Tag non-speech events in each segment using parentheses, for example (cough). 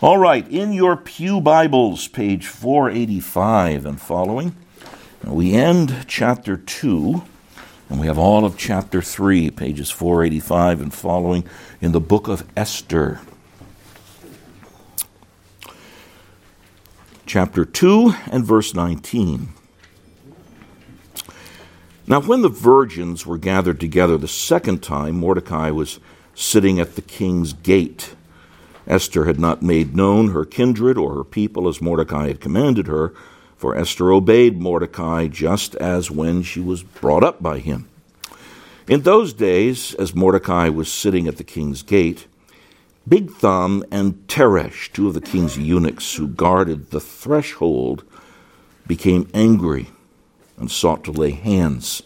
All right, in your Pew Bibles, page 485 and following, we end chapter 2, and we have all of chapter 3, pages 485 and following, in the book of Esther. Chapter 2 and verse 19. Now, when the virgins were gathered together the second time, Mordecai was sitting at the king's gate. Esther had not made known her kindred or her people as Mordecai had commanded her, for Esther obeyed Mordecai just as when she was brought up by him. In those days, as Mordecai was sitting at the king's gate, Bigthan and Teresh, two of the king's eunuchs who guarded the threshold, became angry and sought to lay hands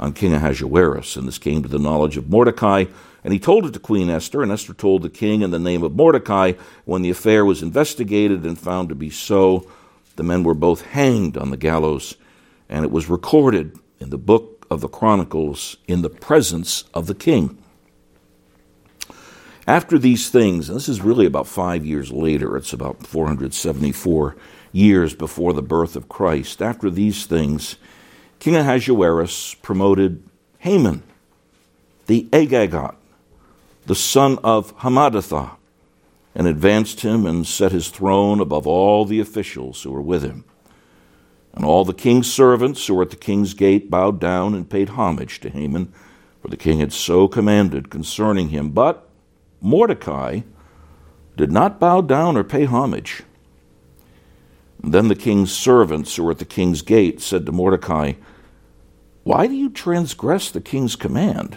on King Ahasuerus. And this came to the knowledge of Mordecai, and he told it to Queen Esther, and Esther told the king in the name of Mordecai. When the affair was investigated and found to be so, the men were both hanged on the gallows, and it was recorded in the book of the Chronicles in the presence of the king. After these things, and this is really about five years later, it's about 474 years before the birth of Christ. After these things, King Ahasuerus promoted Haman, the Agagite, the son of Hammedatha, and advanced him and set his throne above all the officials who were with him. And all the king's servants who were at the king's gate bowed down and paid homage to Haman, for the king had so commanded concerning him. But Mordecai did not bow down or pay homage. And then the king's servants who were at the king's gate said to Mordecai, Why do you transgress the king's command?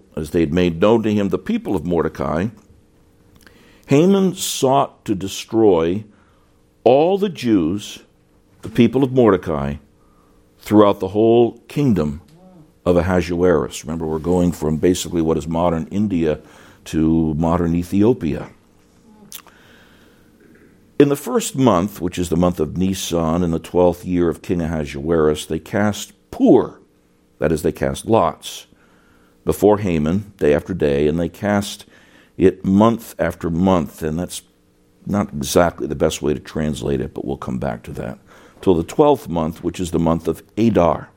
as they had made known to him the people of Mordecai, Haman sought to destroy all the Jews, the people of Mordecai, throughout the whole kingdom of Ahasuerus. Remember, we're going from basically what is modern India to modern Ethiopia. In the first month, which is the month of Nisan, in the twelfth year of King Ahasuerus, they cast Pur, that is, they cast lots, before Haman day after day, and they cast it month after month, and that's not exactly the best way to translate it, but we'll come back to that. Till the twelfth month, which is the month of Adar.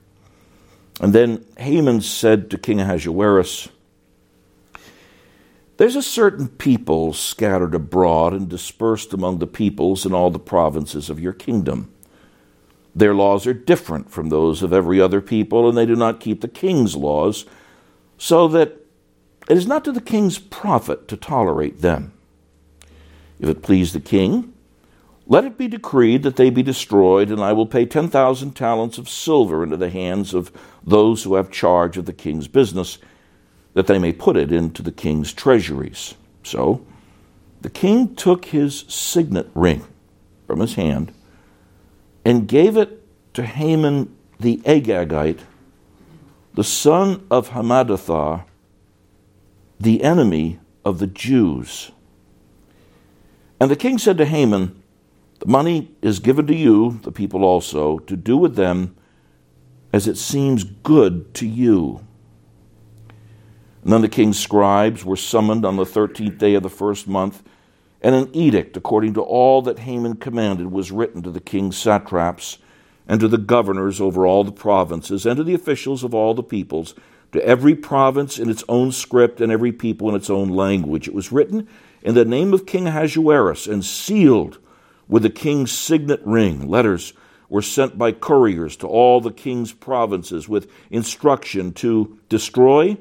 And then Haman said to King Ahasuerus, there's a certain people scattered abroad and dispersed among the peoples in all the provinces of your kingdom. Their laws are different from those of every other people, and they do not keep the king's laws, so that it is not to the king's profit to tolerate them. If it please the king, let it be decreed that they be destroyed, and I will pay 10,000 talents of silver into the hands of those who have charge of the king's business that they may put it into the king's treasuries. So the king took his signet ring from his hand and gave it to Haman the Agagite, the son of Hammedatha, the enemy of the Jews. And the king said to Haman, The money is given to you, the people also, to do with them as it seems good to you. And then the king's scribes were summoned on the thirteenth day of the first month, and an edict according to all that Haman commanded was written to the king's satraps and to the governors over all the provinces and to the officials of all the peoples, to every province in its own script and every people in its own language. It was written in the name of King Ahasuerus and sealed with the king's signet ring. Letters were sent by couriers to all the king's provinces with instruction to destroy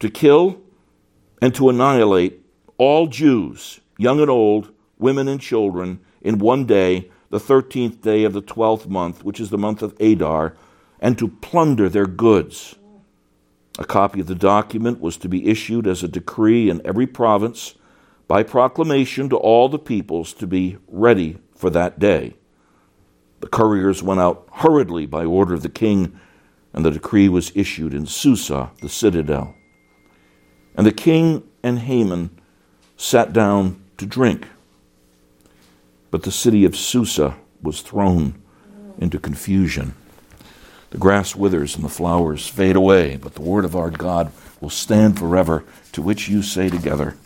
to kill and to annihilate all Jews, young and old, women and children, in one day, the thirteenth day of the twelfth month, which is the month of Adar, and to plunder their goods. A copy of the document was to be issued as a decree in every province by proclamation to all the peoples to be ready for that day. The couriers went out hurriedly by order of the king, and the decree was issued in Susa, the citadel. And the king and Haman sat down to drink. But the city of Susa was thrown into confusion. The grass withers and the flowers fade away, but the word of our God will stand forever, to which you say together,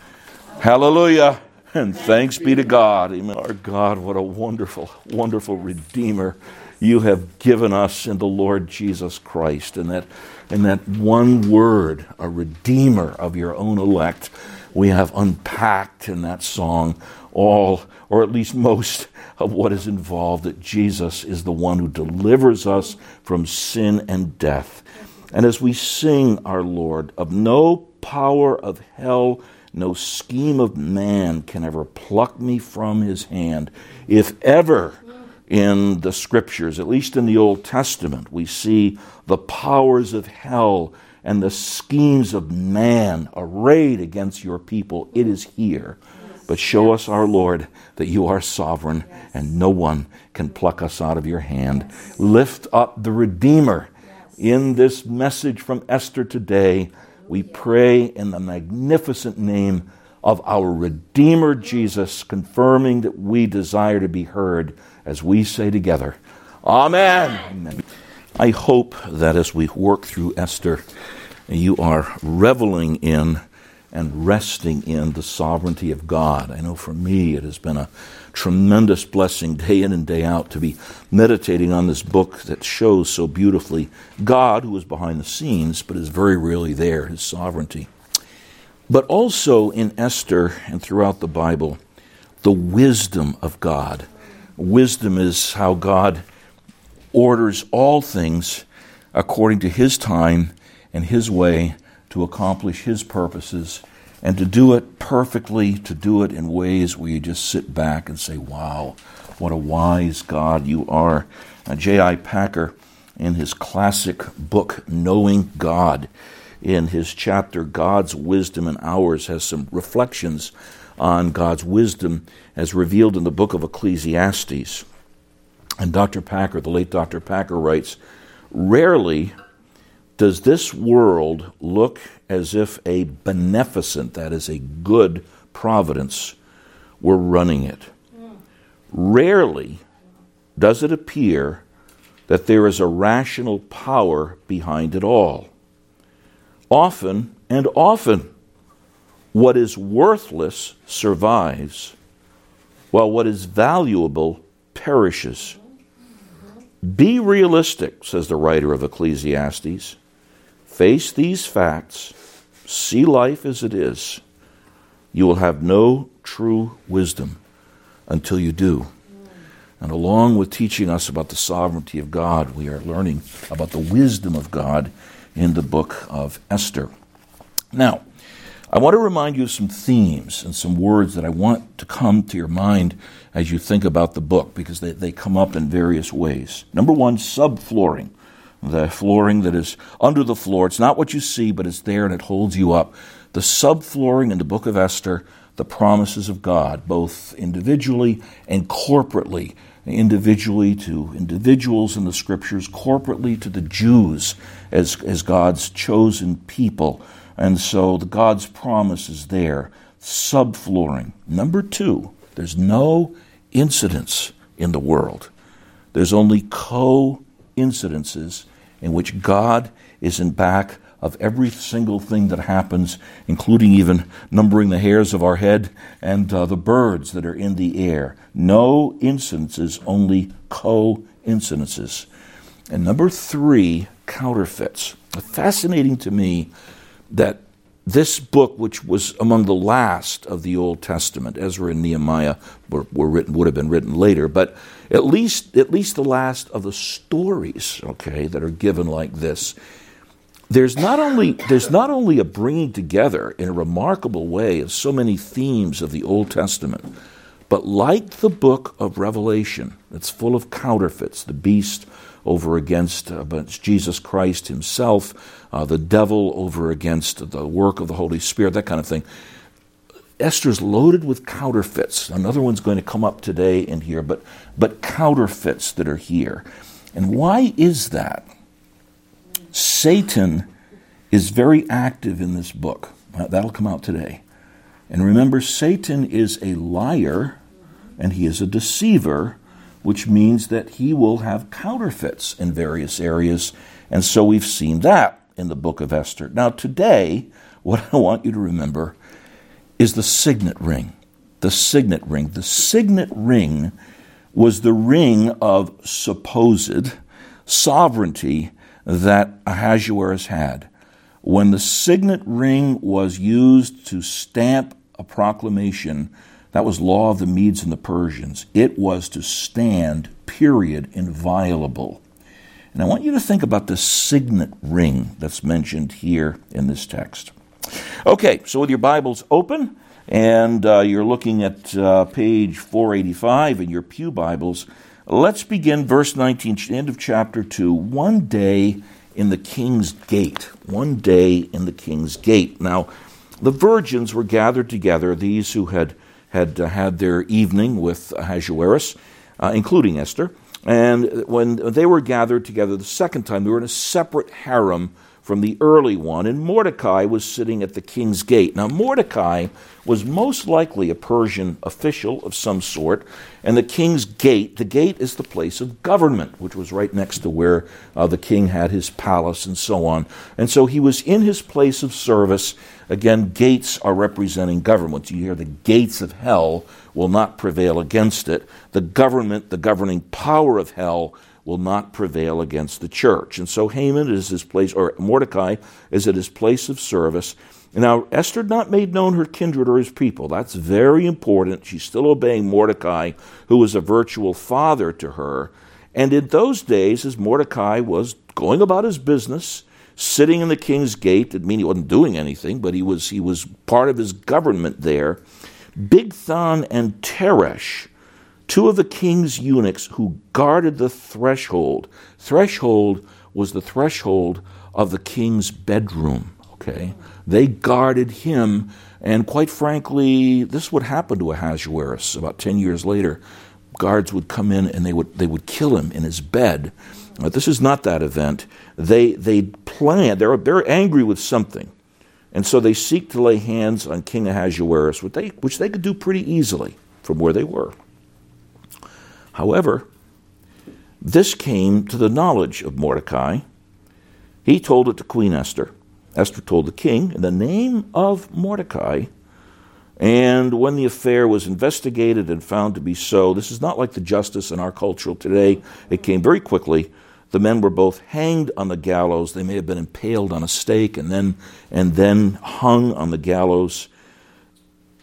Hallelujah! And thanks be to God. Amen. Our God, what a wonderful, wonderful Redeemer you have given us in the Lord Jesus Christ. And that, in that one word, a Redeemer of your own elect, we have unpacked in that song all, or at least most, of what is involved that Jesus is the one who delivers us from sin and death. And as we sing our Lord, of no power of hell, no scheme of man can ever pluck me from his hand. If ever in the scriptures, at least in the Old Testament, we see the powers of hell and the schemes of man arrayed against your people, it is here. But show us, our Lord, that you are sovereign and no one can pluck us out of your hand. Lift up the Redeemer in this message from Esther today. We pray in the magnificent name of our Redeemer Jesus, confirming that we desire to be heard as we say together, Amen. Amen. I hope that as we work through Esther, you are reveling in and resting in the sovereignty of God. I know for me it has been a tremendous blessing day in and day out to be meditating on this book that shows so beautifully God, who is behind the scenes, but is very rarely there, his sovereignty. But also in Esther and throughout the Bible, the wisdom of God. Wisdom is how God orders all things according to his time and his way to accomplish His purposes and to do it perfectly, to do it in ways where you just sit back and say, wow, what a wise God you are. J.I. Packer, in his classic book, Knowing God, in his chapter, God's Wisdom and Ours, has some reflections on God's wisdom as revealed in the book of Ecclesiastes. And Dr. Packer, the late Dr. Packer, writes Rarely does this world look as if a beneficent, that is, a good providence, were running it? Rarely does it appear that there is a rational power behind it all. Often and often, what is worthless survives, while what is valuable perishes. Be realistic, says the writer of Ecclesiastes. Face these facts, see life as it is. You will have no true wisdom until you do. And along with teaching us about the sovereignty of God, we are learning about the wisdom of God in the book of Esther. Now, I want to remind you of some themes and some words that I want to come to your mind as you think about the book because they, they come up in various ways. Number one, subflooring the flooring that is under the floor. It's not what you see, but it's there and it holds you up. The subflooring in the book of Esther, the promises of God, both individually and corporately. Individually to individuals in the scriptures, corporately to the Jews as, as God's chosen people. And so the God's promise is there. Subflooring. Number two, there's no incidents in the world. There's only coincidences in which God is in back of every single thing that happens, including even numbering the hairs of our head and uh, the birds that are in the air. No incidences, only coincidences. And number three, counterfeits. Fascinating to me that this book, which was among the last of the Old Testament, Ezra and Nehemiah were, were written, would have been written later, but at least, at least the last of the stories, okay, that are given like this. There's not only there's not only a bringing together in a remarkable way of so many themes of the Old Testament, but like the book of Revelation, it's full of counterfeits, the beast over against, uh, Jesus Christ himself, uh, the devil over against the work of the Holy Spirit, that kind of thing. Esther's loaded with counterfeits. Another one's going to come up today in here, but, but counterfeits that are here. And why is that? Satan is very active in this book. That'll come out today. And remember, Satan is a liar and he is a deceiver, which means that he will have counterfeits in various areas. And so we've seen that in the book of Esther. Now, today, what I want you to remember is the signet ring. The signet ring. The signet ring was the ring of supposed sovereignty that Ahasuerus had. When the signet ring was used to stamp a proclamation, that was law of the Medes and the Persians. It was to stand, period, inviolable. And I want you to think about the signet ring that's mentioned here in this text. Okay, so with your Bibles open, and uh, you're looking at uh, page 485 in your Pew Bibles, let's begin verse 19, end of chapter 2. One day in the king's gate. One day in the king's gate. Now, the virgins were gathered together, these who had had uh, had their evening with Ahasuerus, uh, including Esther. And when they were gathered together the second time, they were in a separate harem from the early one, and Mordecai was sitting at the king's gate. Now, Mordecai was most likely a Persian official of some sort, and the king's gate, the gate is the place of government, which was right next to where uh, the king had his palace and so on. And so he was in his place of service. Again, gates are representing government. You hear the gates of hell will not prevail against it. The government, the governing power of hell, will not prevail against the church. And so Haman is his place, or Mordecai is at his place of service. Now, Esther had not made known her kindred or his people. That's very important. She's still obeying Mordecai, who was a virtual father to her. And in those days, as Mordecai was going about his business, sitting in the king's gate, it mean he wasn't doing anything, but he was, he was part of his government there. Bigthan and Teresh, two of the king's eunuchs who guarded the threshold. Threshold was the threshold of the king's bedroom. Okay, they guarded him, and quite frankly, this would happen to Ahasuerus about ten years later. Guards would come in and they would they would kill him in his bed. But this is not that event. They they plan. They're they're angry with something, and so they seek to lay hands on King Ahasuerus, which they which they could do pretty easily from where they were. However, this came to the knowledge of Mordecai. He told it to Queen Esther. Esther told the king in the name of Mordecai. And when the affair was investigated and found to be so, this is not like the justice in our culture today. It came very quickly. The men were both hanged on the gallows. They may have been impaled on a stake and then, and then hung on the gallows.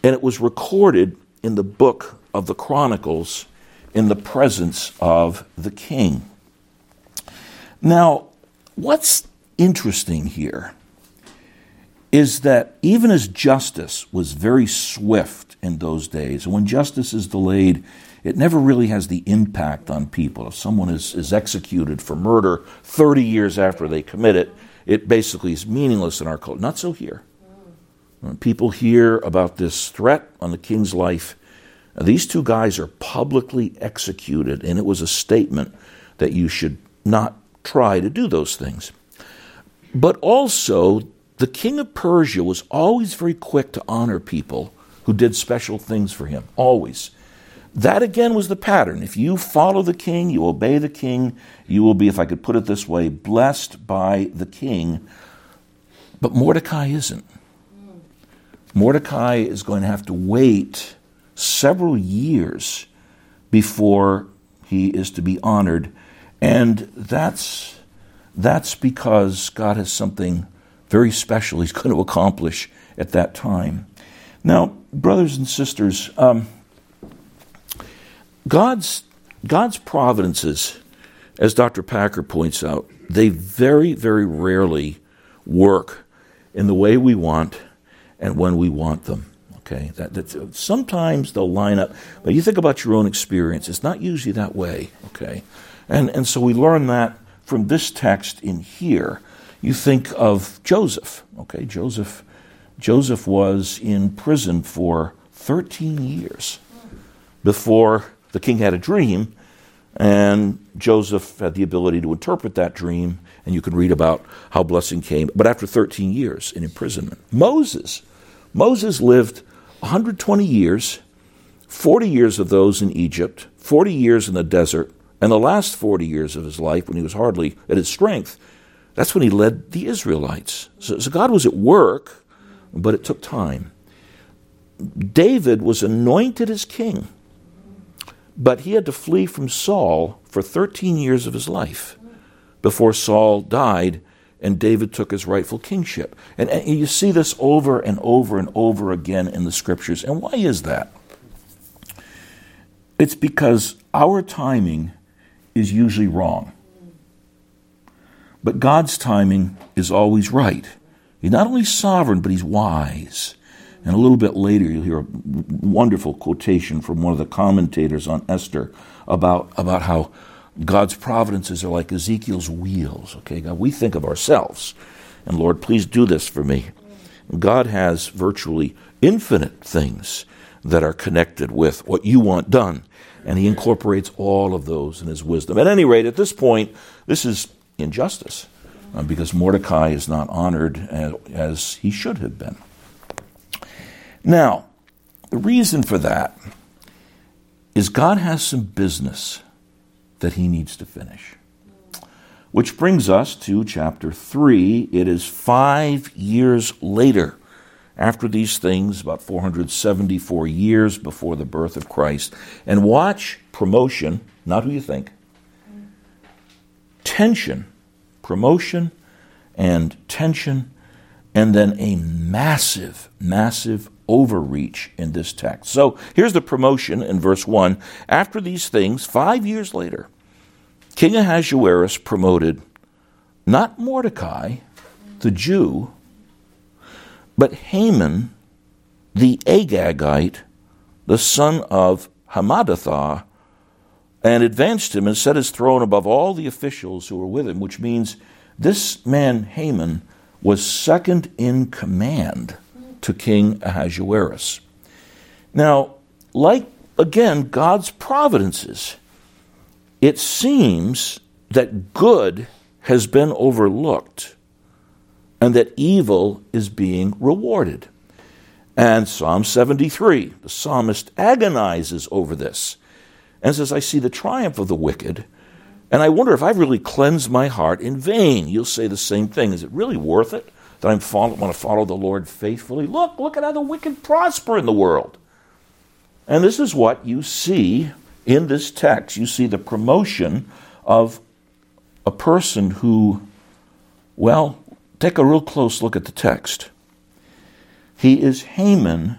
And it was recorded in the book of the Chronicles in the presence of the king. Now, what's interesting here is that even as justice was very swift in those days, and when justice is delayed, it never really has the impact on people. If someone is, is executed for murder 30 years after they commit it, it basically is meaningless in our culture. Not so here. When people hear about this threat on the king's life, these two guys are publicly executed, and it was a statement that you should not try to do those things. But also, the king of Persia was always very quick to honor people who did special things for him, always. That again was the pattern. If you follow the king, you obey the king, you will be, if I could put it this way, blessed by the king. But Mordecai isn't. Mordecai is going to have to wait several years before he is to be honored. And that's, that's because God has something very special he's going to accomplish at that time. Now, brothers and sisters, um, God's, God's providences, as Dr. Packer points out, they very, very rarely work in the way we want and when we want them. Okay, that, that, sometimes they'll line up, but you think about your own experience. It's not usually that way. Okay, and and so we learn that from this text in here. You think of Joseph. Okay, Joseph. Joseph was in prison for 13 years before the king had a dream, and Joseph had the ability to interpret that dream, and you can read about how blessing came. But after 13 years in imprisonment, Moses, Moses lived 120 years, 40 years of those in Egypt, 40 years in the desert, and the last 40 years of his life, when he was hardly at his strength, that's when he led the Israelites. So, so God was at work, but it took time. David was anointed as king, but he had to flee from Saul for 13 years of his life before Saul died and David took his rightful kingship. And, and you see this over and over and over again in the scriptures. And why is that? It's because our timing is usually wrong. But God's timing is always right. He's not only sovereign, but he's wise. And a little bit later, you'll hear a wonderful quotation from one of the commentators on Esther about, about how God's providences are like Ezekiel's wheels. Okay, God, we think of ourselves. And Lord, please do this for me. God has virtually infinite things that are connected with what you want done and he incorporates all of those in his wisdom. At any rate, at this point, this is injustice uh, because Mordecai is not honored as, as he should have been. Now, the reason for that is God has some business that he needs to finish. Which brings us to chapter 3. It is five years later after these things, about 474 years before the birth of Christ. And watch promotion, not who you think, tension, promotion and tension, and then a massive, massive overreach in this text. So here's the promotion in verse 1. After these things, five years later, King Ahasuerus promoted not Mordecai, the Jew, but Haman, the Agagite, the son of Hammedatha, and advanced him and set his throne above all the officials who were with him, which means this man, Haman, was second in command to King Ahasuerus. Now, like again, God's providences, it seems that good has been overlooked and that evil is being rewarded. And Psalm 73, the psalmist agonizes over this and says, I see the triumph of the wicked, and I wonder if I've really cleansed my heart in vain. You'll say the same thing. Is it really worth it that I want to follow the Lord faithfully? Look, look at how the wicked prosper in the world. And this is what you see in this text. You see the promotion of a person who, well, Take a real close look at the text. He is Haman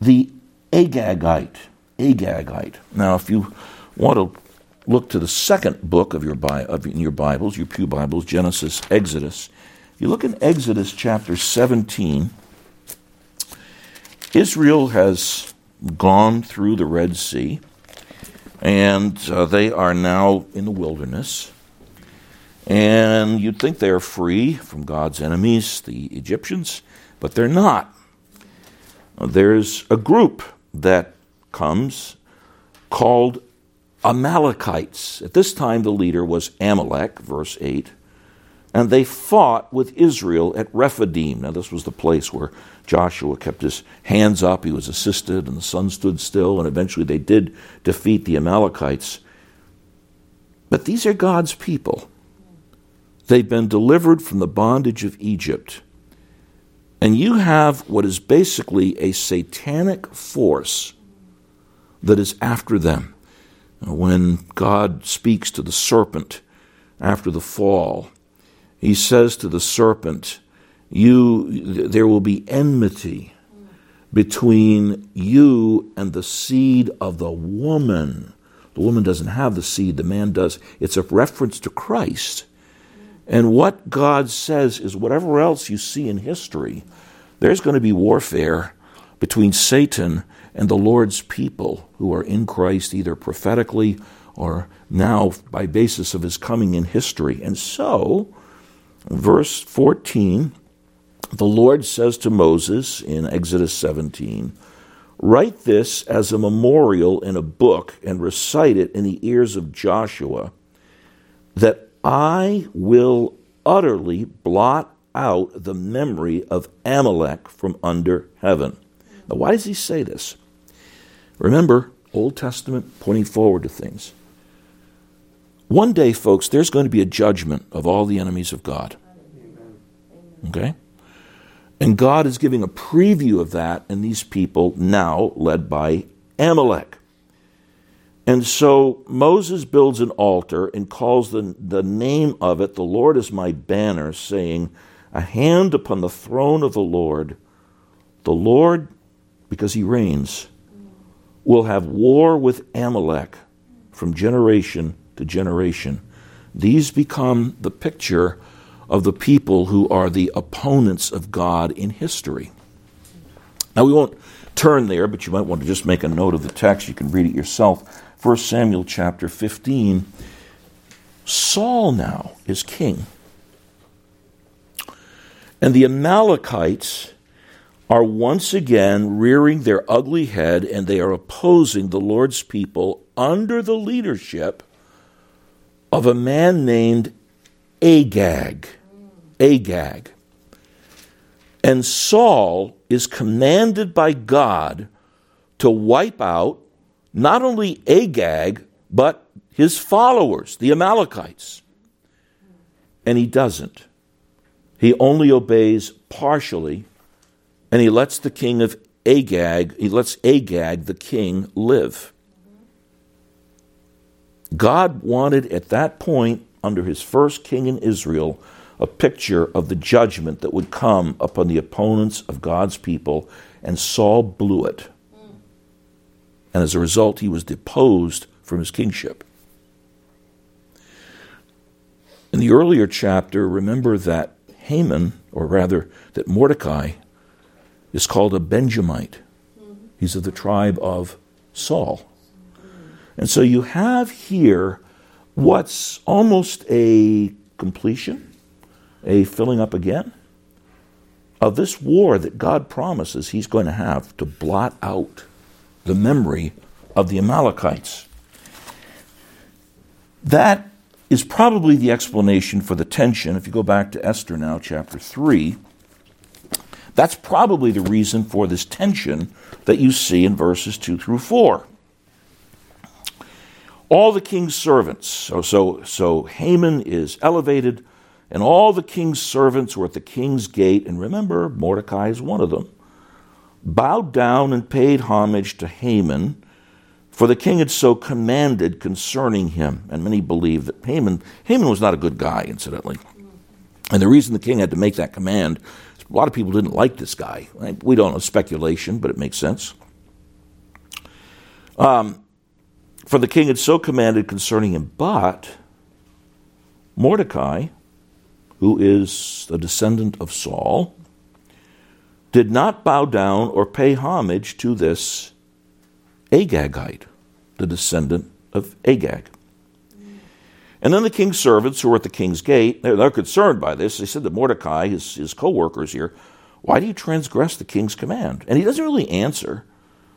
the Agagite. Agagite. Now, if you want to look to the second book of your, of, in your Bibles, your Pew Bibles, Genesis, Exodus, if you look in Exodus chapter 17, Israel has gone through the Red Sea, and uh, they are now in the wilderness. And you'd think they're free from God's enemies, the Egyptians, but they're not. There's a group that comes called Amalekites. At this time, the leader was Amalek, verse 8, and they fought with Israel at Rephidim. Now, this was the place where Joshua kept his hands up, he was assisted, and the sun stood still, and eventually they did defeat the Amalekites. But these are God's people. They've been delivered from the bondage of Egypt. And you have what is basically a satanic force that is after them. When God speaks to the serpent after the fall, he says to the serpent, you, there will be enmity between you and the seed of the woman. The woman doesn't have the seed, the man does. It's a reference to Christ. And what God says is whatever else you see in history, there's going to be warfare between Satan and the Lord's people who are in Christ, either prophetically or now by basis of his coming in history. And so, verse 14 the Lord says to Moses in Exodus 17, Write this as a memorial in a book and recite it in the ears of Joshua, that I will utterly blot out the memory of Amalek from under heaven. Now, why does he say this? Remember, Old Testament pointing forward to things. One day, folks, there's going to be a judgment of all the enemies of God. Okay? And God is giving a preview of that in these people now led by Amalek. And so Moses builds an altar and calls the, the name of it, The Lord is my banner, saying, A hand upon the throne of the Lord. The Lord, because he reigns, will have war with Amalek from generation to generation. These become the picture of the people who are the opponents of God in history. Now, we won't turn there, but you might want to just make a note of the text. You can read it yourself. 1 Samuel chapter 15. Saul now is king. And the Amalekites are once again rearing their ugly head and they are opposing the Lord's people under the leadership of a man named Agag. Agag. And Saul is commanded by God to wipe out not only Agag, but his followers, the Amalekites. And he doesn't. He only obeys partially, and he lets the king of Agag, he lets Agag, the king, live. God wanted at that point, under his first king in Israel, a picture of the judgment that would come upon the opponents of God's people, and Saul blew it. And as a result, he was deposed from his kingship. In the earlier chapter, remember that Haman, or rather that Mordecai, is called a Benjamite. He's of the tribe of Saul. And so you have here what's almost a completion, a filling up again of this war that God promises he's going to have to blot out the memory of the Amalekites. That is probably the explanation for the tension. If you go back to Esther now, chapter 3, that's probably the reason for this tension that you see in verses 2 through 4 all the king's servants. So, so, so Haman is elevated, and all the king's servants were at the king's gate. And remember, Mordecai is one of them. Bowed down and paid homage to Haman, for the king had so commanded concerning him. And many believe that Haman, Haman was not a good guy, incidentally. And the reason the king had to make that command, a lot of people didn't like this guy. We don't know speculation, but it makes sense. Um, for the king had so commanded concerning him. But Mordecai, who is a descendant of Saul, did not bow down or pay homage to this Agagite, the descendant of Agag. And then the king's servants who were at the king's gate, they're, they're concerned by this. They said to Mordecai, his, his co workers here, Why do you transgress the king's command? And he doesn't really answer.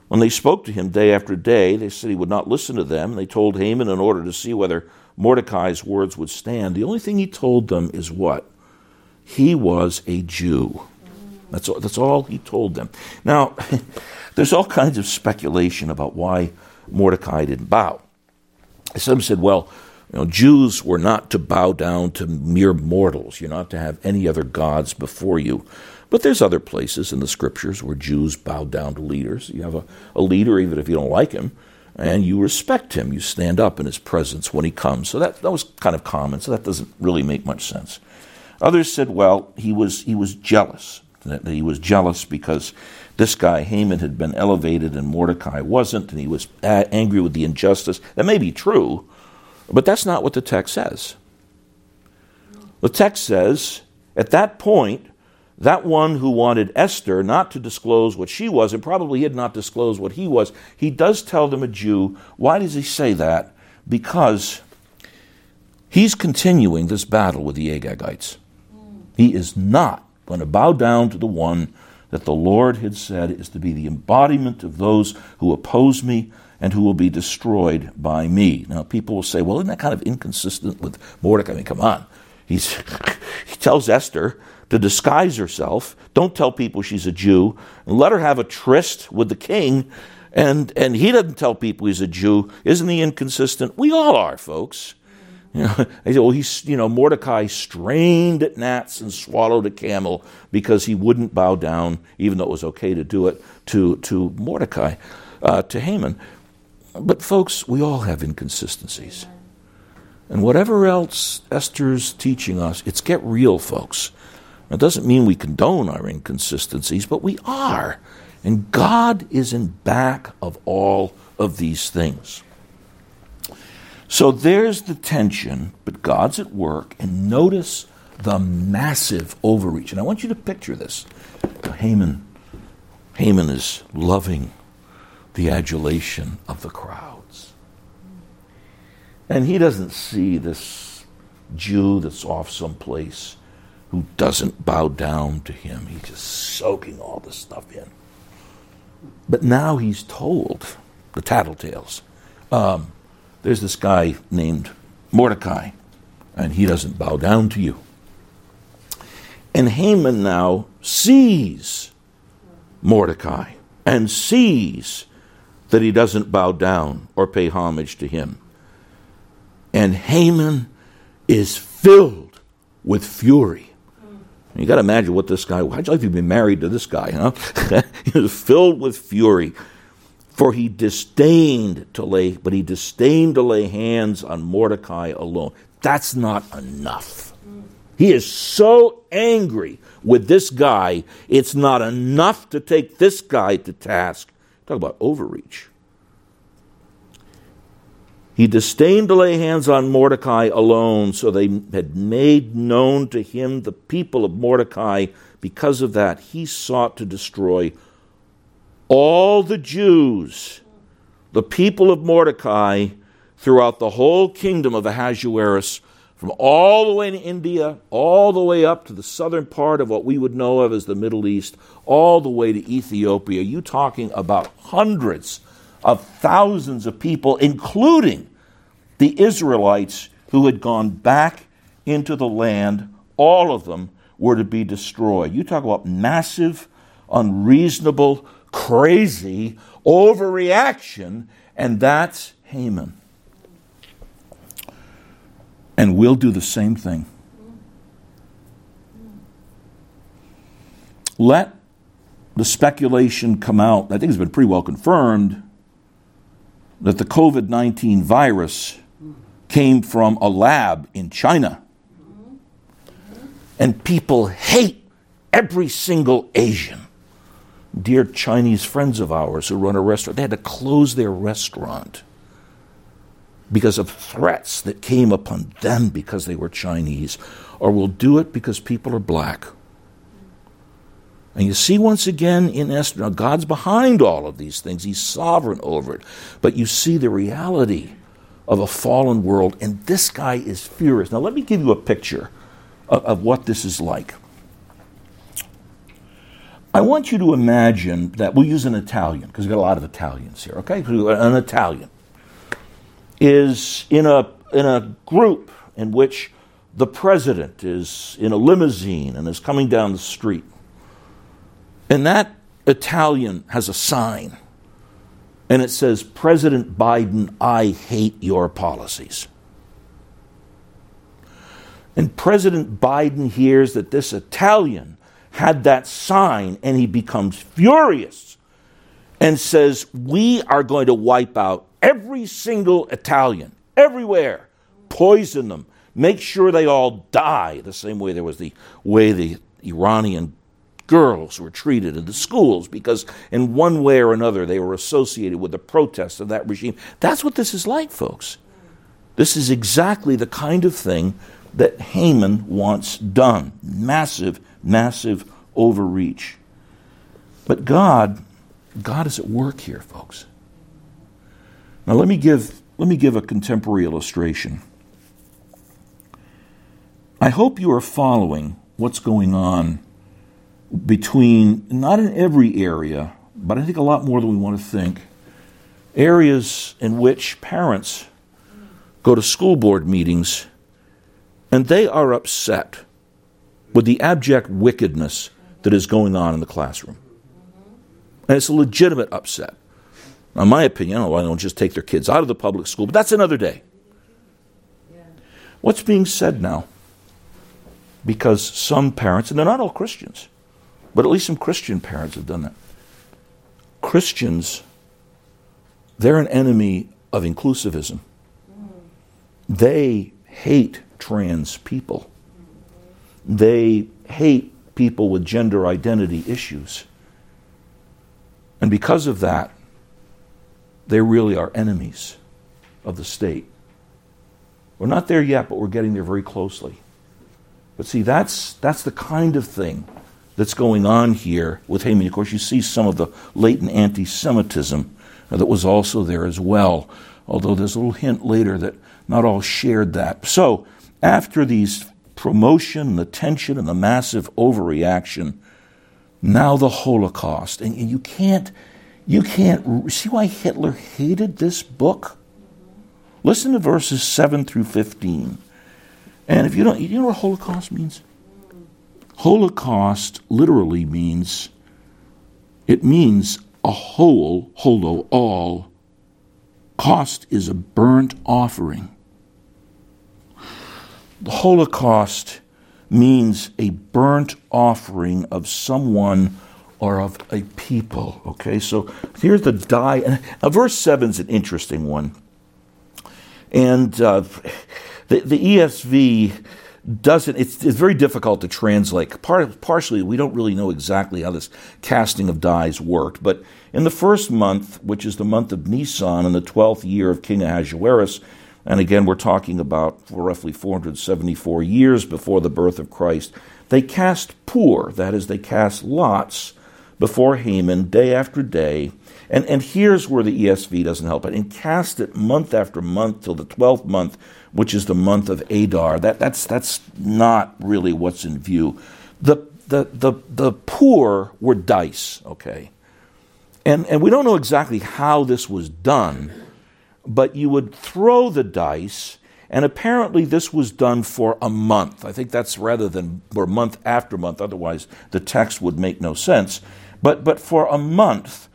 When they spoke to him day after day, they said he would not listen to them. They told Haman in order to see whether Mordecai's words would stand. The only thing he told them is what? He was a Jew. That's all, that's all he told them. Now, (laughs) there's all kinds of speculation about why Mordecai didn't bow. Some said, well, you know, Jews were not to bow down to mere mortals. You're not to have any other gods before you. But there's other places in the scriptures where Jews bow down to leaders. You have a, a leader, even if you don't like him, and you respect him. You stand up in his presence when he comes. So that, that was kind of common, so that doesn't really make much sense. Others said, well, he was, he was jealous. That he was jealous because this guy, Haman, had been elevated and Mordecai wasn't, and he was angry with the injustice. That may be true, but that's not what the text says. The text says, at that point, that one who wanted Esther not to disclose what she was, and probably he had not disclosed what he was, he does tell them a Jew. Why does he say that? Because he's continuing this battle with the Agagites. He is not going to bow down to the one that the Lord had said is to be the embodiment of those who oppose me and who will be destroyed by me. Now, people will say, well, isn't that kind of inconsistent with Mordecai? I mean, come on. He's, (laughs) he tells Esther to disguise herself, don't tell people she's a Jew, and let her have a tryst with the king, and, and he doesn't tell people he's a Jew. Isn't he inconsistent? We all are, folks. You know, (laughs) say, well, he's, you know, Mordecai strained at gnats and swallowed a camel because he wouldn't bow down, even though it was okay to do it, to, to Mordecai, uh, to Haman. But, folks, we all have inconsistencies. And whatever else Esther's teaching us, it's get real, folks. It doesn't mean we condone our inconsistencies, but we are. And God is in back of all of these things. So there's the tension, but God's at work, and notice the massive overreach. And I want you to picture this. Haman, Haman is loving the adulation of the crowds. And he doesn't see this Jew that's off someplace who doesn't bow down to him. He's just soaking all this stuff in. But now he's told the tattletales. Um, there's this guy named Mordecai, and he doesn't bow down to you. And Haman now sees Mordecai and sees that he doesn't bow down or pay homage to him. And Haman is filled with fury. You got to imagine what this guy, how'd you like to be married to this guy, huh? (laughs) he was filled with fury. For he disdained to lay, but he disdained to lay hands on Mordecai alone. That's not enough. He is so angry with this guy, it's not enough to take this guy to task. Talk about overreach. He disdained to lay hands on Mordecai alone, so they had made known to him the people of Mordecai. Because of that, he sought to destroy all the Jews, the people of Mordecai, throughout the whole kingdom of Ahasuerus, from all the way to India, all the way up to the southern part of what we would know of as the Middle East, all the way to Ethiopia. You talking about hundreds of thousands of people, including the Israelites who had gone back into the land, all of them were to be destroyed. You talk about massive, unreasonable, crazy overreaction, and that's Haman. And we'll do the same thing. Let the speculation come out, I think it's been pretty well confirmed, that the COVID 19 virus came from a lab in China. And people hate every single Asian. Dear Chinese friends of ours who run a restaurant, they had to close their restaurant because of threats that came upon them because they were Chinese, or will do it because people are black. And you see once again in Esther, now God's behind all of these things, He's sovereign over it. But you see the reality of a fallen world, and this guy is furious. Now, let me give you a picture of, of what this is like. I want you to imagine that we'll use an Italian, because we've got a lot of Italians here, okay? An Italian is in a, in a group in which the president is in a limousine and is coming down the street. And that Italian has a sign and it says, President Biden, I hate your policies. And President Biden hears that this Italian had that sign and he becomes furious and says, We are going to wipe out every single Italian, everywhere, poison them, make sure they all die, the same way there was the way the Iranian girls were treated in the schools because, in one way or another, they were associated with the protests of that regime. That's what this is like, folks. This is exactly the kind of thing that Haman wants done massive, massive overreach. But God, God is at work here, folks. Now let me give let me give a contemporary illustration. I hope you are following what's going on between, not in every area, but I think a lot more than we want to think, areas in which parents go to school board meetings and they are upset with the abject wickedness that is going on in the classroom. And it's a legitimate upset. In my opinion, oh, why don't just take their kids out of the public school, but that's another day. What's being said now? Because some parents, and they're not all Christians, but at least some Christian parents have done that. Christians, they're an enemy of inclusivism. They hate trans people. They hate people with gender identity issues. And because of that, they really are enemies of the state. We're not there yet, but we're getting there very closely. But see, that's, that's the kind of thing that's going on here with Haman. Of course, you see some of the latent anti Semitism that was also there as well, although there's a little hint later that not all shared that. So, after these promotion, the tension, and the massive overreaction, now the Holocaust. And, you can't you can't see why Hitler hated this book? Listen to verses 7 through 15. And if you don't, you know what Holocaust means? Holocaust literally means, it means a whole, holo, all. Cost is a burnt offering. The Holocaust means a burnt offering of someone or of a people. Okay, so here's the die. And uh, verse 7 is an interesting one. And uh, the, the ESV doesn't, it's, it's very difficult to translate. Part, partially, we don't really know exactly how this casting of dies worked. But in the first month, which is the month of Nisan, in the 12th year of King Ahasuerus, and again, we're talking about for roughly 474 years before the birth of Christ, they cast Pur that is, they cast lots before Haman day after day. And, and here's where the ESV doesn't help it. And cast it month after month till the 12th month, which is the month of Adar. That, that's, that's not really what's in view. The, the, the, the pur were dice, okay? And, and we don't know exactly how this was done, but you would throw the dice and apparently, this was done for a month. I think that's rather than for month after month, otherwise, the text would make no sense. But, but for a month,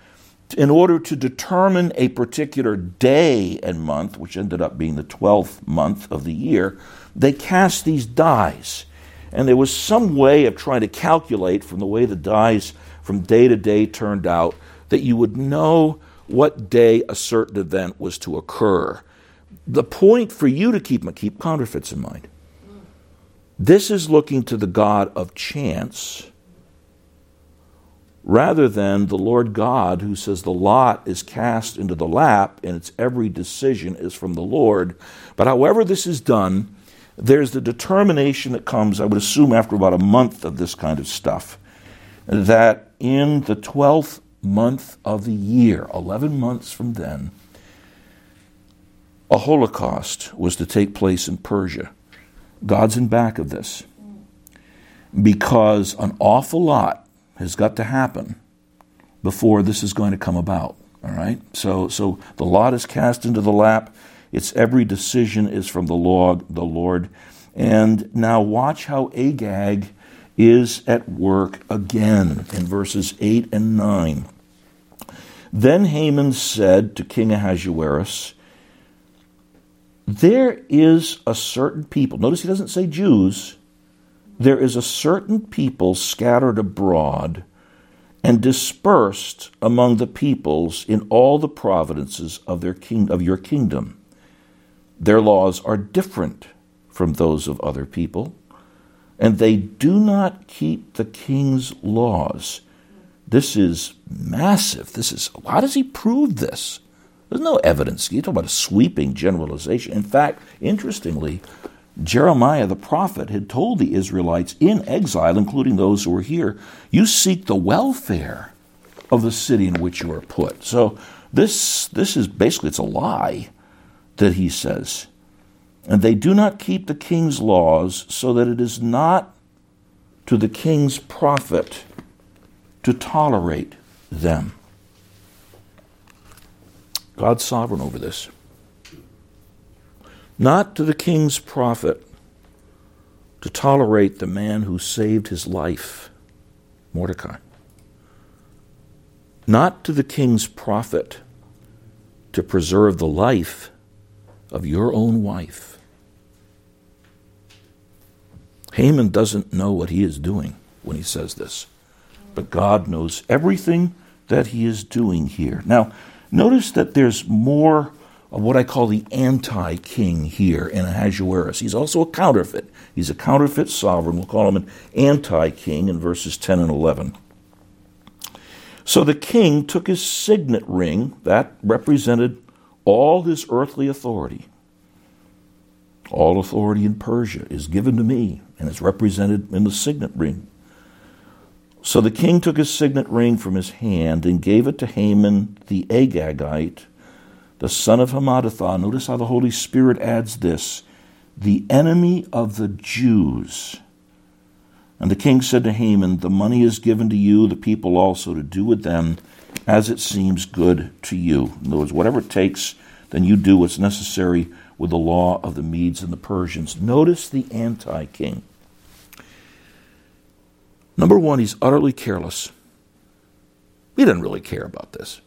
in order to determine a particular day and month, which ended up being the 12th month of the year, they cast these dies. And there was some way of trying to calculate from the way the dies from day to day turned out that you would know what day a certain event was to occur. The point for you to keep keep counterfeits in mind. This is looking to the God of chance rather than the Lord God who says the lot is cast into the lap and its every decision is from the Lord. But however this is done, there's the determination that comes, I would assume, after about a month of this kind of stuff, that in the 12th month of the year, 11 months from then, a holocaust was to take place in Persia. God's in back of this because an awful lot has got to happen before this is going to come about. All right? So, so the lot is cast into the lap. Its every decision is from the Lord, the Lord. And now watch how Agag is at work again in verses 8 and 9. Then Haman said to King Ahasuerus, There is a certain people, notice he doesn't say Jews, there is a certain people scattered abroad and dispersed among the peoples in all the provinces of, their king, of your kingdom. Their laws are different from those of other people, and they do not keep the king's laws. This is massive. This is how does he prove this? There's no evidence. You talk about a sweeping generalization. In fact, interestingly, Jeremiah the prophet had told the Israelites in exile, including those who were here, you seek the welfare of the city in which you are put. So this, this is basically it's a lie that he says. And they do not keep the king's laws, so that it is not to the king's profit to tolerate them. God's sovereign over this. Not to the king's profit to tolerate the man who saved his life, Mordecai. Not to the king's profit to preserve the life of your own wife. Haman doesn't know what he is doing when he says this, but God knows everything that he is doing here. Now, notice that there's more of what I call the anti king here in Ahasuerus. He's also a counterfeit. He's a counterfeit sovereign. We'll call him an anti king in verses 10 and 11. So the king took his signet ring, that represented all his earthly authority. All authority in Persia is given to me, and it's represented in the signet ring. So the king took his signet ring from his hand and gave it to Haman the Agagite, the son of Hammedatha. Notice how the Holy Spirit adds this the enemy of the Jews. And the king said to Haman, The money is given to you, the people also, to do with them as it seems good to you. In other words, whatever it takes, then you do what's necessary with the law of the Medes and the Persians. Notice the anti king. Number one, he's utterly careless. He doesn't really care about this.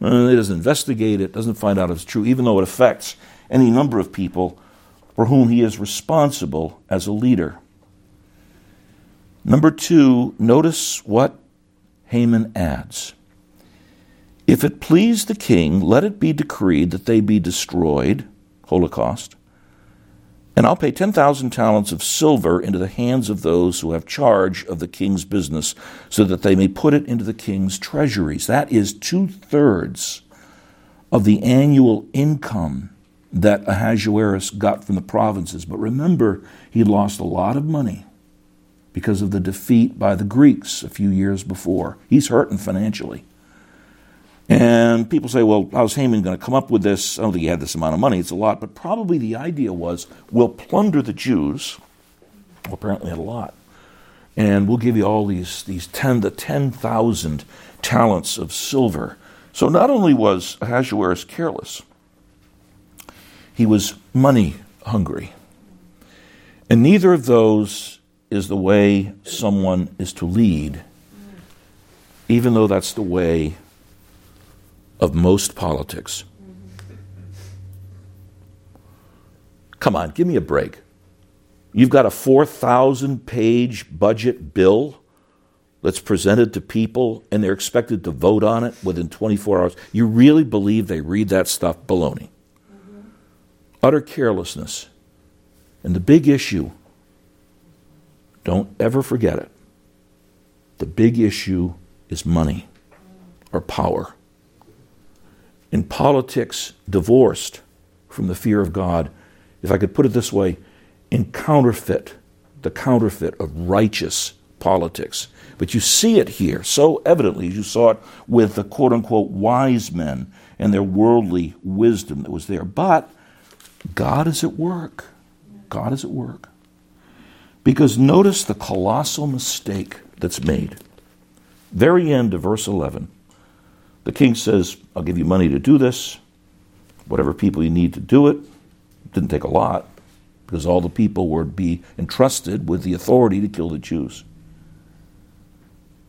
He doesn't investigate it, doesn't find out if it's true, even though it affects any number of people for whom he is responsible as a leader. Number two, notice what Haman adds. If it please the king, let it be decreed that they be destroyed, Holocaust, and I'll pay 10,000 talents of silver into the hands of those who have charge of the king's business, so that they may put it into the king's treasuries. That is two thirds of the annual income that Ahasuerus got from the provinces. But remember, he lost a lot of money because of the defeat by the Greeks a few years before. He's hurting financially. And people say, well, how's Haman going to come up with this? I don't think he had this amount of money, it's a lot, but probably the idea was we'll plunder the Jews, well, apparently had a lot, and we'll give you all these, these 10 to 10,000 talents of silver. So not only was Ahasuerus careless, he was money hungry. And neither of those is the way someone is to lead, even though that's the way of most politics. Come on, give me a break. You've got a 4,000 page budget bill that's presented to people and they're expected to vote on it within 24 hours. You really believe they read that stuff? Baloney. Mm-hmm. Utter carelessness. And the big issue, don't ever forget it. The big issue is money or power in politics divorced from the fear of God, if I could put it this way, in counterfeit, the counterfeit of righteous politics. But you see it here so evidently you saw it with the quote unquote wise men and their worldly wisdom that was there. But God is at work. God is at work. Because notice the colossal mistake that's made. Very end of verse 11. The king says, I'll give you money to do this, whatever people you need to do it. Didn't take a lot, because all the people to be entrusted with the authority to kill the Jews.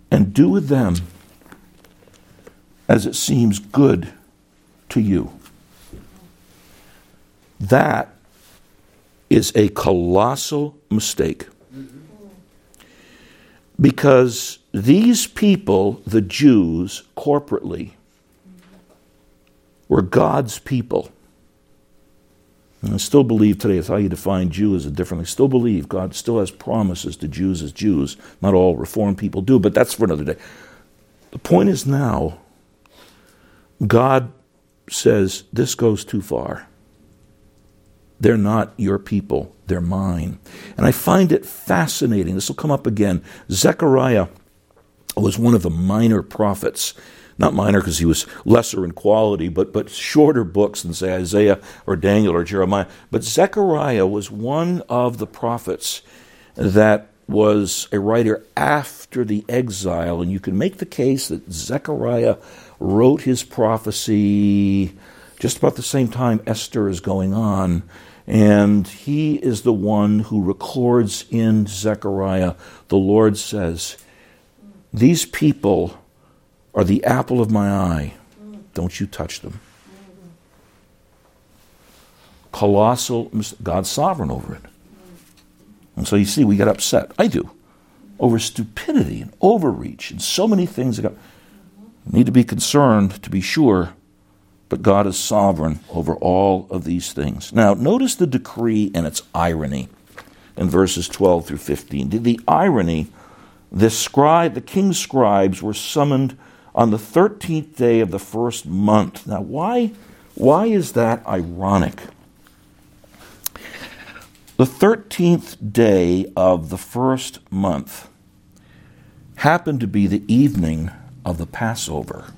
And do with them as it seems good to you. That is a colossal mistake. Because these people, the Jews, corporately, were God's people. And I still believe today, it's how you define Jew as a different. I still believe God still has promises to Jews as Jews. Not all Reformed people do, but that's for another day. The point is now, God says this goes too far. They're not your people, they're mine. And I find it fascinating. This will come up again. Zechariah was one of the minor prophets. Not minor because he was lesser in quality, but, but shorter books than, say, Isaiah or Daniel or Jeremiah. But Zechariah was one of the prophets that was a writer after the exile, and you can make the case that Zechariah wrote his prophecy just about the same time Esther is going on. And he is the one who records in Zechariah, the Lord says, These people are the apple of my eye. Don't you touch them. Colossal, God's sovereign over it. And so you see, we get upset. I do. Over stupidity and overreach and so many things that need to be concerned to be sure, but God is sovereign over all of these things. Now, notice the decree and its irony in verses 12 through 15. The irony, the scribe, the king's scribes were summoned on the 13th day of the first month. Now, why, why is that ironic? The 13th day of the first month happened to be the evening of the Passover.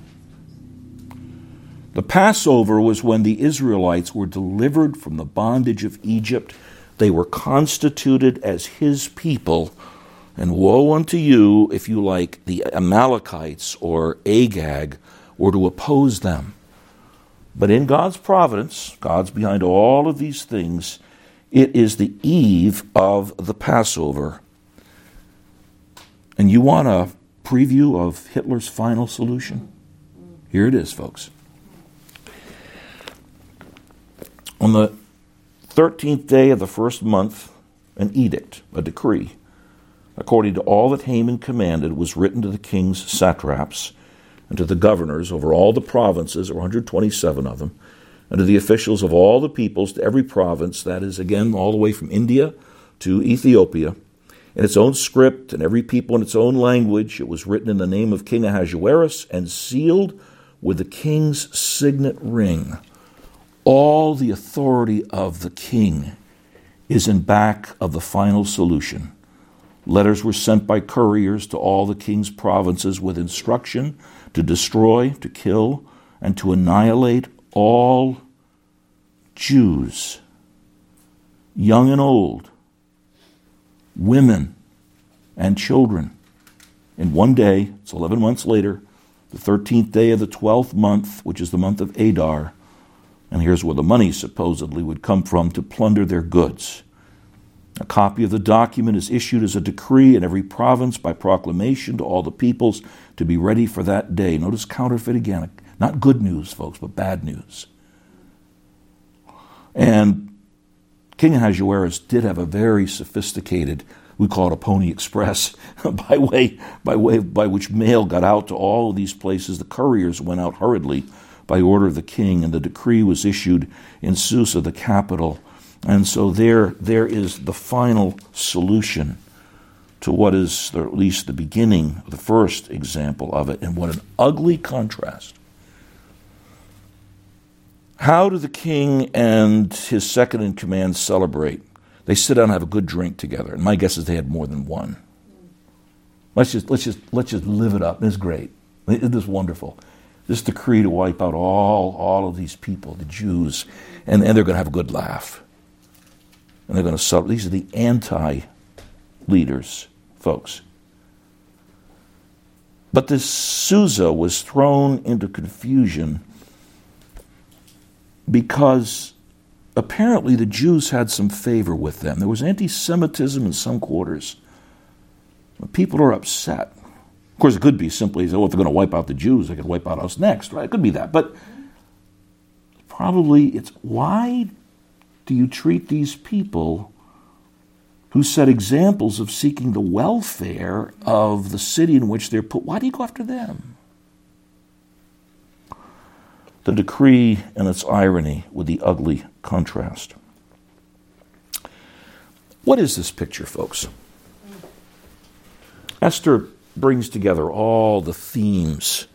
The Passover was when the Israelites were delivered from the bondage of Egypt. They were constituted as his people. And woe unto you if you, like the Amalekites or Agag, were to oppose them. But in God's providence, God's behind all of these things, it is the eve of the Passover. And you want a preview of Hitler's final solution? Here it is, folks. On the 13th day of the first month, an edict, a decree, according to all that Haman commanded, was written to the king's satraps and to the governors over all the provinces, or 127 of them, and to the officials of all the peoples, to every province, that is, again, all the way from India to Ethiopia, in its own script, and every people in its own language. It was written in the name of King Ahasuerus and sealed with the king's signet ring. All the authority of the king is in back of the final solution. Letters were sent by couriers to all the king's provinces with instruction to destroy, to kill, and to annihilate all Jews, young and old, women and children. In one day, it's 11 months later, the 13th day of the 12th month, which is the month of Adar, and here's where the money supposedly would come from to plunder their goods. A copy of the document is issued as a decree in every province by proclamation to all the peoples to be ready for that day. Notice counterfeit again. Not good news, folks, but bad news. And King Ahasuerus did have a very sophisticated, we call it a Pony Express, (laughs) by way by way by which mail got out to all of these places. The couriers went out hurriedly by order of the king, and the decree was issued in Susa, the capital. And so there, there is the final solution to what is, or at least the beginning, the first example of it, and what an ugly contrast how do the king and his second in command celebrate? They sit down and have a good drink together. And my guess is they had more than one. Let's just, let's just, let's just live it up. It's great. Isn't wonderful? This decree to wipe out all, all of these people, the Jews, and, and they're going to have a good laugh. And they're going to celebrate. These are the anti leaders, folks. But this Susa was thrown into confusion because apparently the Jews had some favor with them. There was anti Semitism in some quarters. People are upset. Of course, it could be simply, oh, if they're going to wipe out the Jews, they could wipe out us next, right? It could be that. But probably it's why do you treat these people who set examples of seeking the welfare of the city in which they're put? Why do you go after them? the decree and its irony with the ugly contrast. What is this picture, folks? Esther brings together all the themes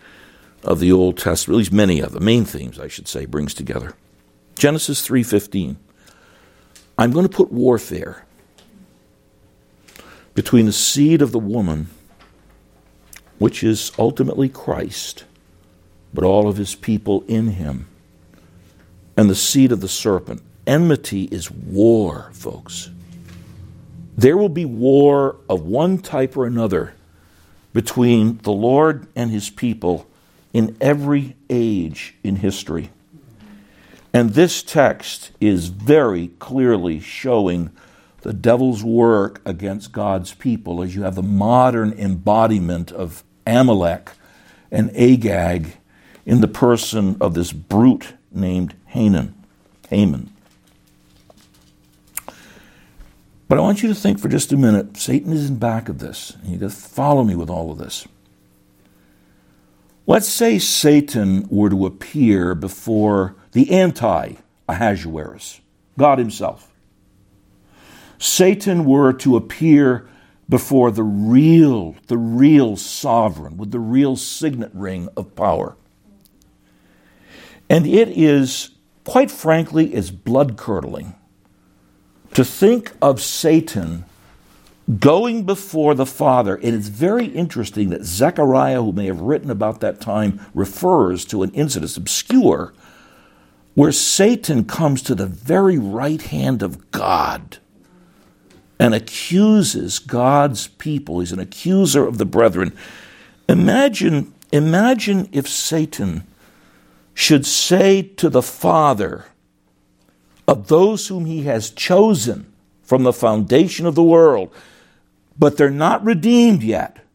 of the Old Testament, at least many of the main themes, I should say, brings together. Genesis 3:15. I'm going to put warfare between the seed of the woman, which is ultimately Christ, but all of his people in him. And the seed of the serpent. Enmity is war, folks. There will be war of one type or another between the Lord and his people in every age in history. And this text is very clearly showing the devil's work against God's people as you have the modern embodiment of Amalek and Agag in the person of this brute named Hanan, Haman. But I want you to think for just a minute Satan is in back of this. And you got to follow me with all of this. Let's say Satan were to appear before the anti Ahasuerus, God Himself. Satan were to appear before the real, the real sovereign with the real signet ring of power. And it is, quite frankly, is blood curdling to think of Satan going before the Father. It is very interesting that Zechariah, who may have written about that time, refers to an incident obscure where Satan comes to the very right hand of God and accuses God's people. He's an accuser of the brethren. Imagine, imagine if Satan should say to the Father, of those whom he has chosen from the foundation of the world, but they're not redeemed yet.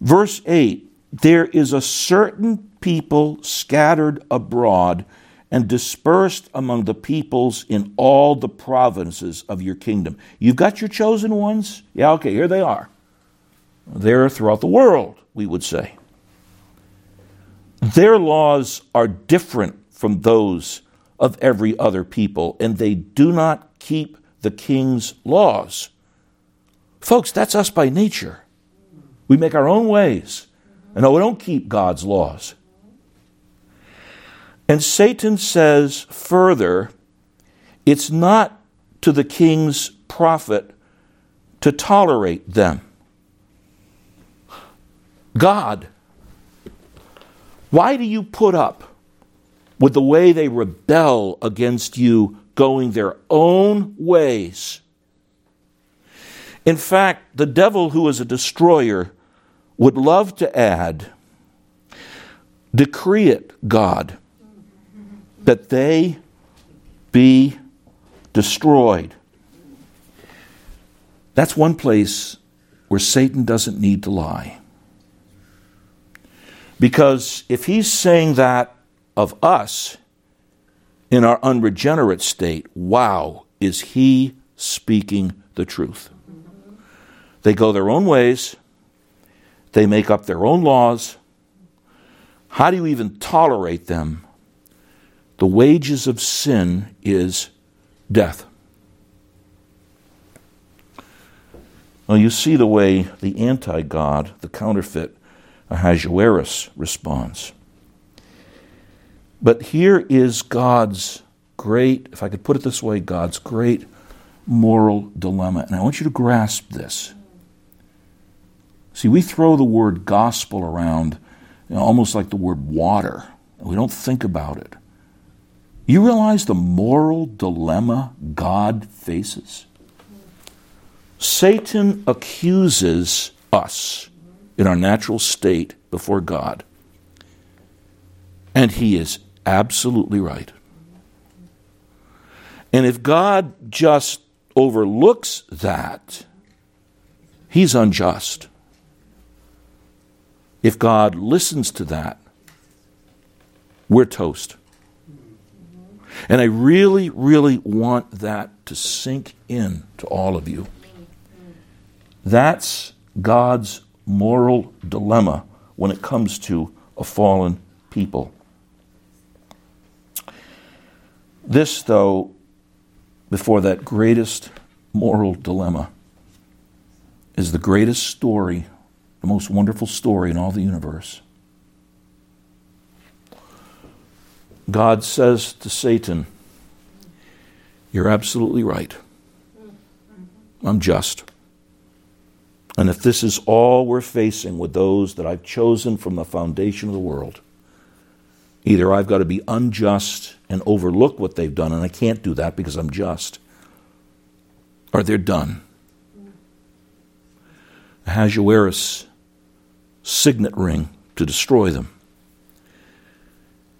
Verse 8 There is a certain people scattered abroad and dispersed among the peoples in all the provinces of your kingdom. You've got your chosen ones? Yeah, okay, here they are. They're throughout the world, we would say. Their laws are different from those of every other people, and they do not keep the king's laws. Folks, that's us by nature. We make our own ways. And no, we don't keep God's laws. And Satan says further, it's not to the king's profit to tolerate them. God, why do you put up with the way they rebel against you going their own ways. In fact, the devil, who is a destroyer, would love to add, decree it, God, that they be destroyed. That's one place where Satan doesn't need to lie. Because if he's saying that of us in our unregenerate state, wow, is he speaking the truth? They go their own ways, they make up their own laws. How do you even tolerate them? The wages of sin is death. Well, you see the way the anti God, the counterfeit Ahasuerus, responds. But here is God's great, if I could put it this way, God's great moral dilemma. And I want you to grasp this. See, we throw the word gospel around you know, almost like the word water, we don't think about it. You realize the moral dilemma God faces? Satan accuses us in our natural state before God. And he is absolutely right. And if God just overlooks that, he's unjust. If God listens to that, we're toast. And I really, really want that to sink in to all of you. That's God's moral dilemma when it comes to a fallen people. This, though, before that greatest moral dilemma, is the greatest story, the most wonderful story in all the universe. God says to Satan, You're absolutely right. I'm just. And if this is all we're facing with those that I've chosen from the foundation of the world, Either I've got to be unjust and overlook what they've done, and I can't do that because I'm just. or they're done. Ahasuerus signet ring to destroy them.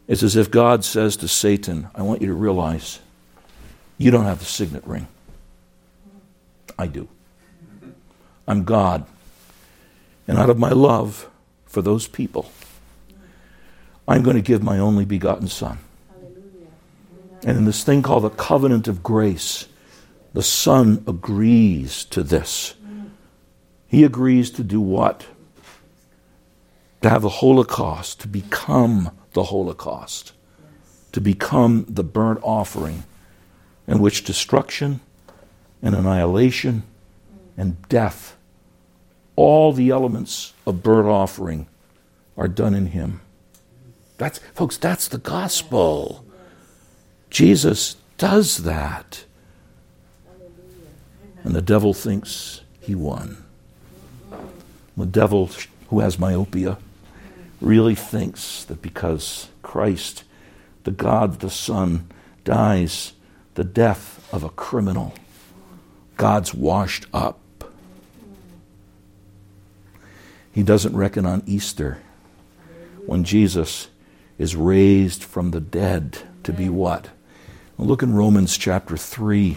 It's as if God says to Satan, I want you to realize you don't have the signet ring. I do. I'm God. And out of my love for those people, I'm going to give my only begotten Son. And in this thing called the covenant of grace, the Son agrees to this. He agrees to do what? To have the Holocaust, to become the Holocaust, to become the burnt offering in which destruction and annihilation and death, all the elements of burnt offering, are done in Him. That's, folks, that's the gospel. Jesus does that. And the devil thinks he won. The devil, who has myopia, really thinks that because Christ, the God the Son, dies the death of a criminal, God's washed up. He doesn't reckon on Easter when Jesus is raised from the dead to be what? Well, look in Romans chapter 3.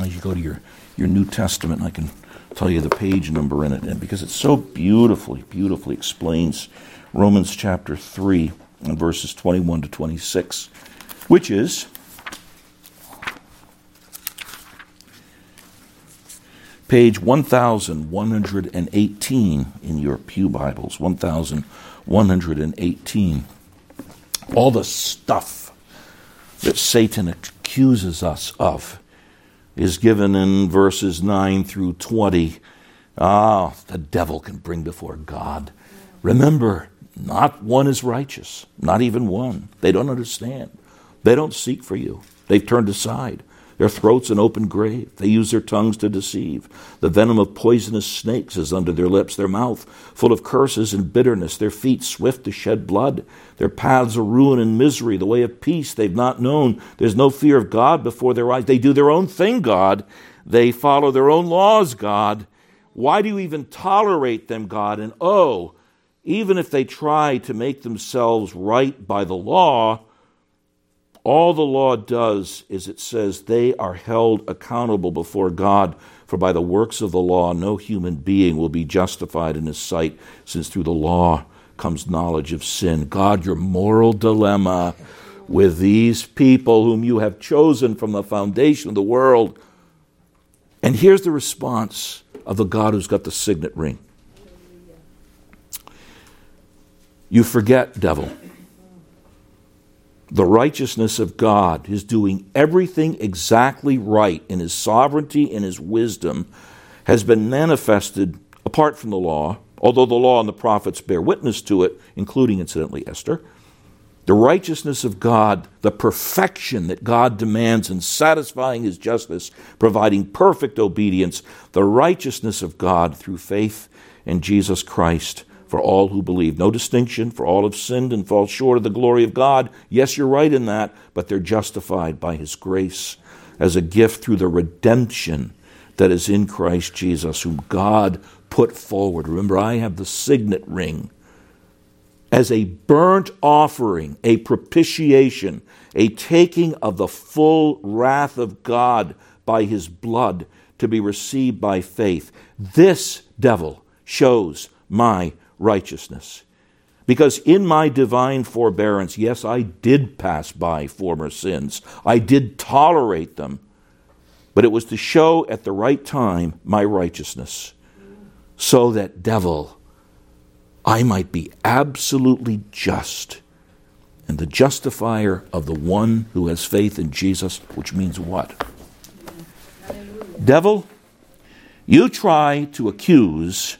As you go to your, your New Testament, I can tell you the page number in it, and because it so beautifully, beautifully explains Romans chapter 3 and verses 21 to 26, which is page 1118 in your Pew Bibles, 1118. All the stuff that Satan accuses us of is given in verses 9 through 20. Ah, the devil can bring before God. Remember, not one is righteous, not even one. They don't understand. They don't seek for you. They've turned aside. Their throats an open grave. They use their tongues to deceive. The venom of poisonous snakes is under their lips, their mouth full of curses and bitterness, their feet swift to shed blood. Their paths are ruin and misery, the way of peace they've not known. There's no fear of God before their eyes. They do their own thing, God. They follow their own laws, God. Why do you even tolerate them, God? And oh, even if they try to make themselves right by the law, all the law does is it says they are held accountable before God, for by the works of the law no human being will be justified in his sight, since through the law comes knowledge of sin. God, your moral dilemma with these people whom you have chosen from the foundation of the world. And here's the response of the God who's got the signet ring. You forget, devil the righteousness of God, his doing everything exactly right in his sovereignty and his wisdom, has been manifested apart from the law, although the law and the prophets bear witness to it, including, incidentally, Esther. The righteousness of God, the perfection that God demands in satisfying his justice, providing perfect obedience, the righteousness of God through faith in Jesus Christ for all who believe. No distinction, for all have sinned and fall short of the glory of God. Yes, you're right in that, but they're justified by His grace as a gift through the redemption that is in Christ Jesus, whom God put forward. Remember, I have the signet ring as a burnt offering, a propitiation, a taking of the full wrath of God by His blood to be received by faith. This devil shows my righteousness. Because in my divine forbearance, yes, I did pass by former sins, I did tolerate them, but it was to show at the right time my righteousness, so that, devil, I might be absolutely just and the justifier of the one who has faith in Jesus, which means what? Devil, you try to accuse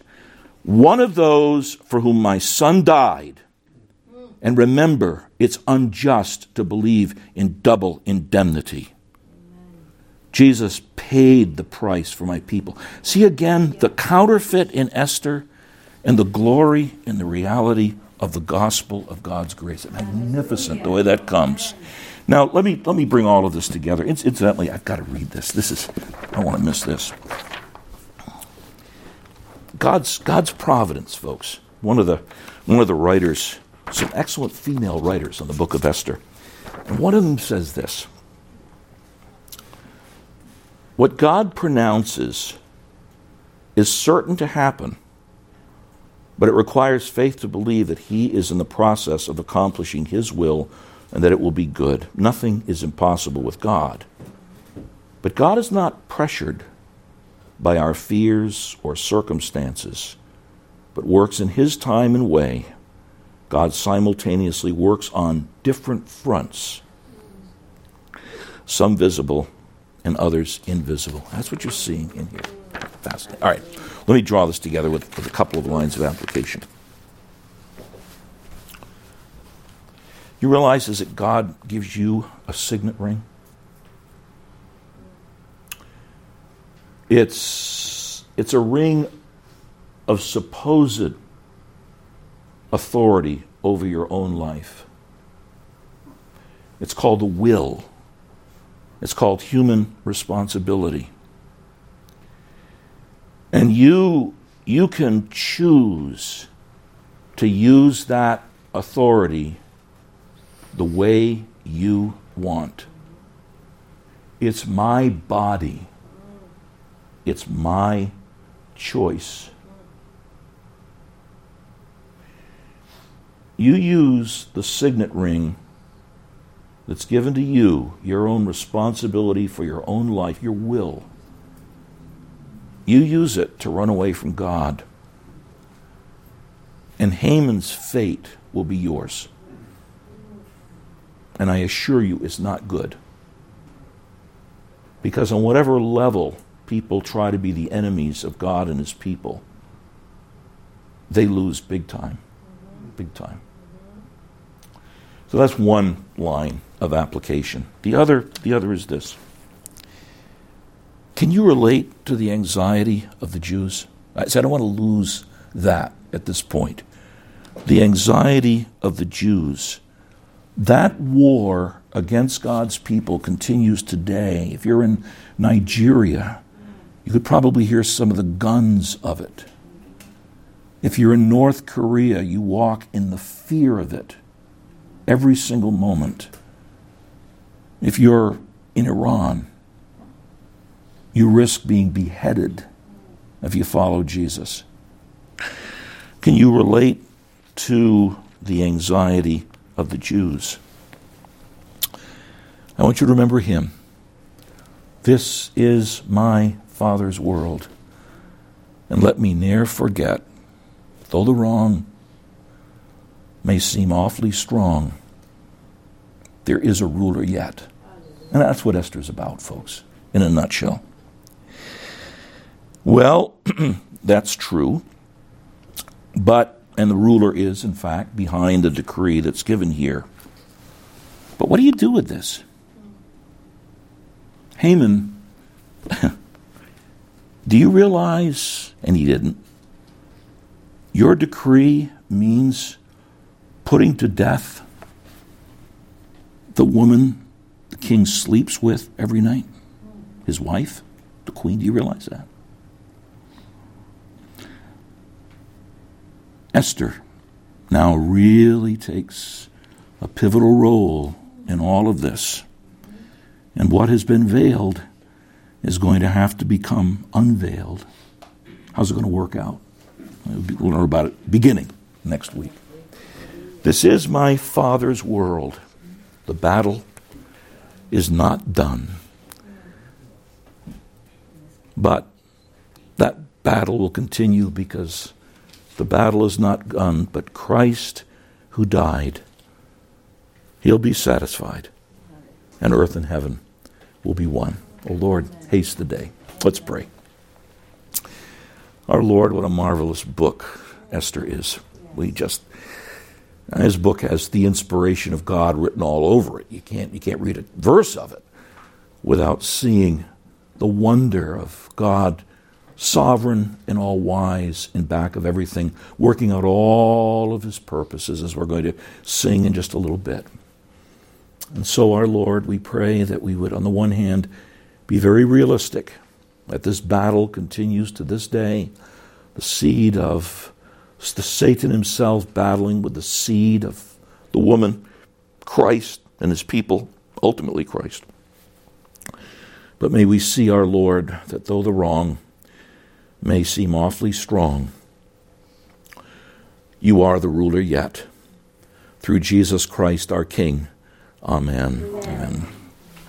one of those for whom my son died. And remember, it's unjust to believe in double indemnity. Jesus paid the price for my people. See again the counterfeit in Esther and the glory and the reality of the gospel of God's grace. Magnificent the way that comes. Now, let me, let me bring all of this together. Incidentally, I've got to read this. This is, I don't want to miss this. God's, God's providence, folks. One of, the, one of the writers, some excellent female writers on the book of Esther, and one of them says this What God pronounces is certain to happen, but it requires faith to believe that He is in the process of accomplishing His will and that it will be good. Nothing is impossible with God. But God is not pressured by our fears or circumstances, but works in His time and way. God simultaneously works on different fronts, some visible and others invisible. That's what you're seeing in here. Fascinating. All right, let me draw this together with, with a couple of lines of application. You realize is that God gives you a signet ring? It's, it's a ring of supposed authority over your own life. It's called the will. It's called human responsibility. And you, you can choose to use that authority the way you want. It's my body. It's my choice. You use the signet ring that's given to you, your own responsibility for your own life, your will. You use it to run away from God. And Haman's fate will be yours. And I assure you, it's not good. Because on whatever level people try to be the enemies of God and His people, they lose big time. Big time. So that's one line of application. The other, the other is this. Can you relate to the anxiety of the Jews? I said I don't want to lose that at this point. The anxiety of the Jews that war against God's people continues today. If you're in Nigeria, you could probably hear some of the guns of it. If you're in North Korea, you walk in the fear of it every single moment. If you're in Iran, you risk being beheaded if you follow Jesus. Can you relate to the anxiety of the Jews. I want you to remember him. This is my Father's world. And let me ne'er forget, though the wrong may seem awfully strong, there is a ruler yet. And that's what Esther's about, folks, in a nutshell. Well, (clears throat) that's true. But and the ruler is, in fact, behind the decree that's given here. But what do you do with this? Haman, (laughs) do you realize, and he didn't, your decree means putting to death the woman the king sleeps with every night? His wife, the queen, do you realize that? Esther now really takes a pivotal role in all of this. And what has been veiled is going to have to become unveiled. How's it going to work out? We'll learn about it beginning next week. This is my Father's world. The battle is not done. But that battle will continue because the battle is not done, but Christ who died. He'll be satisfied, and earth and heaven will be one. Oh Lord, haste the day. Let's pray. Our Lord, what a marvelous book Esther is. We just his book has the inspiration of God written all over it. You can't you can't read a verse of it without seeing the wonder of God sovereign and all wise in back of everything, working out all of his purposes, as we're going to sing in just a little bit. And so, our Lord, we pray that we would, on the one hand, be very realistic, that this battle continues to this day. The seed of the Satan himself battling with the seed of the woman, Christ and his people, ultimately Christ. But may we see our Lord that though the wrong may seem awfully strong, you are the ruler yet. Through Jesus Christ our King. Amen.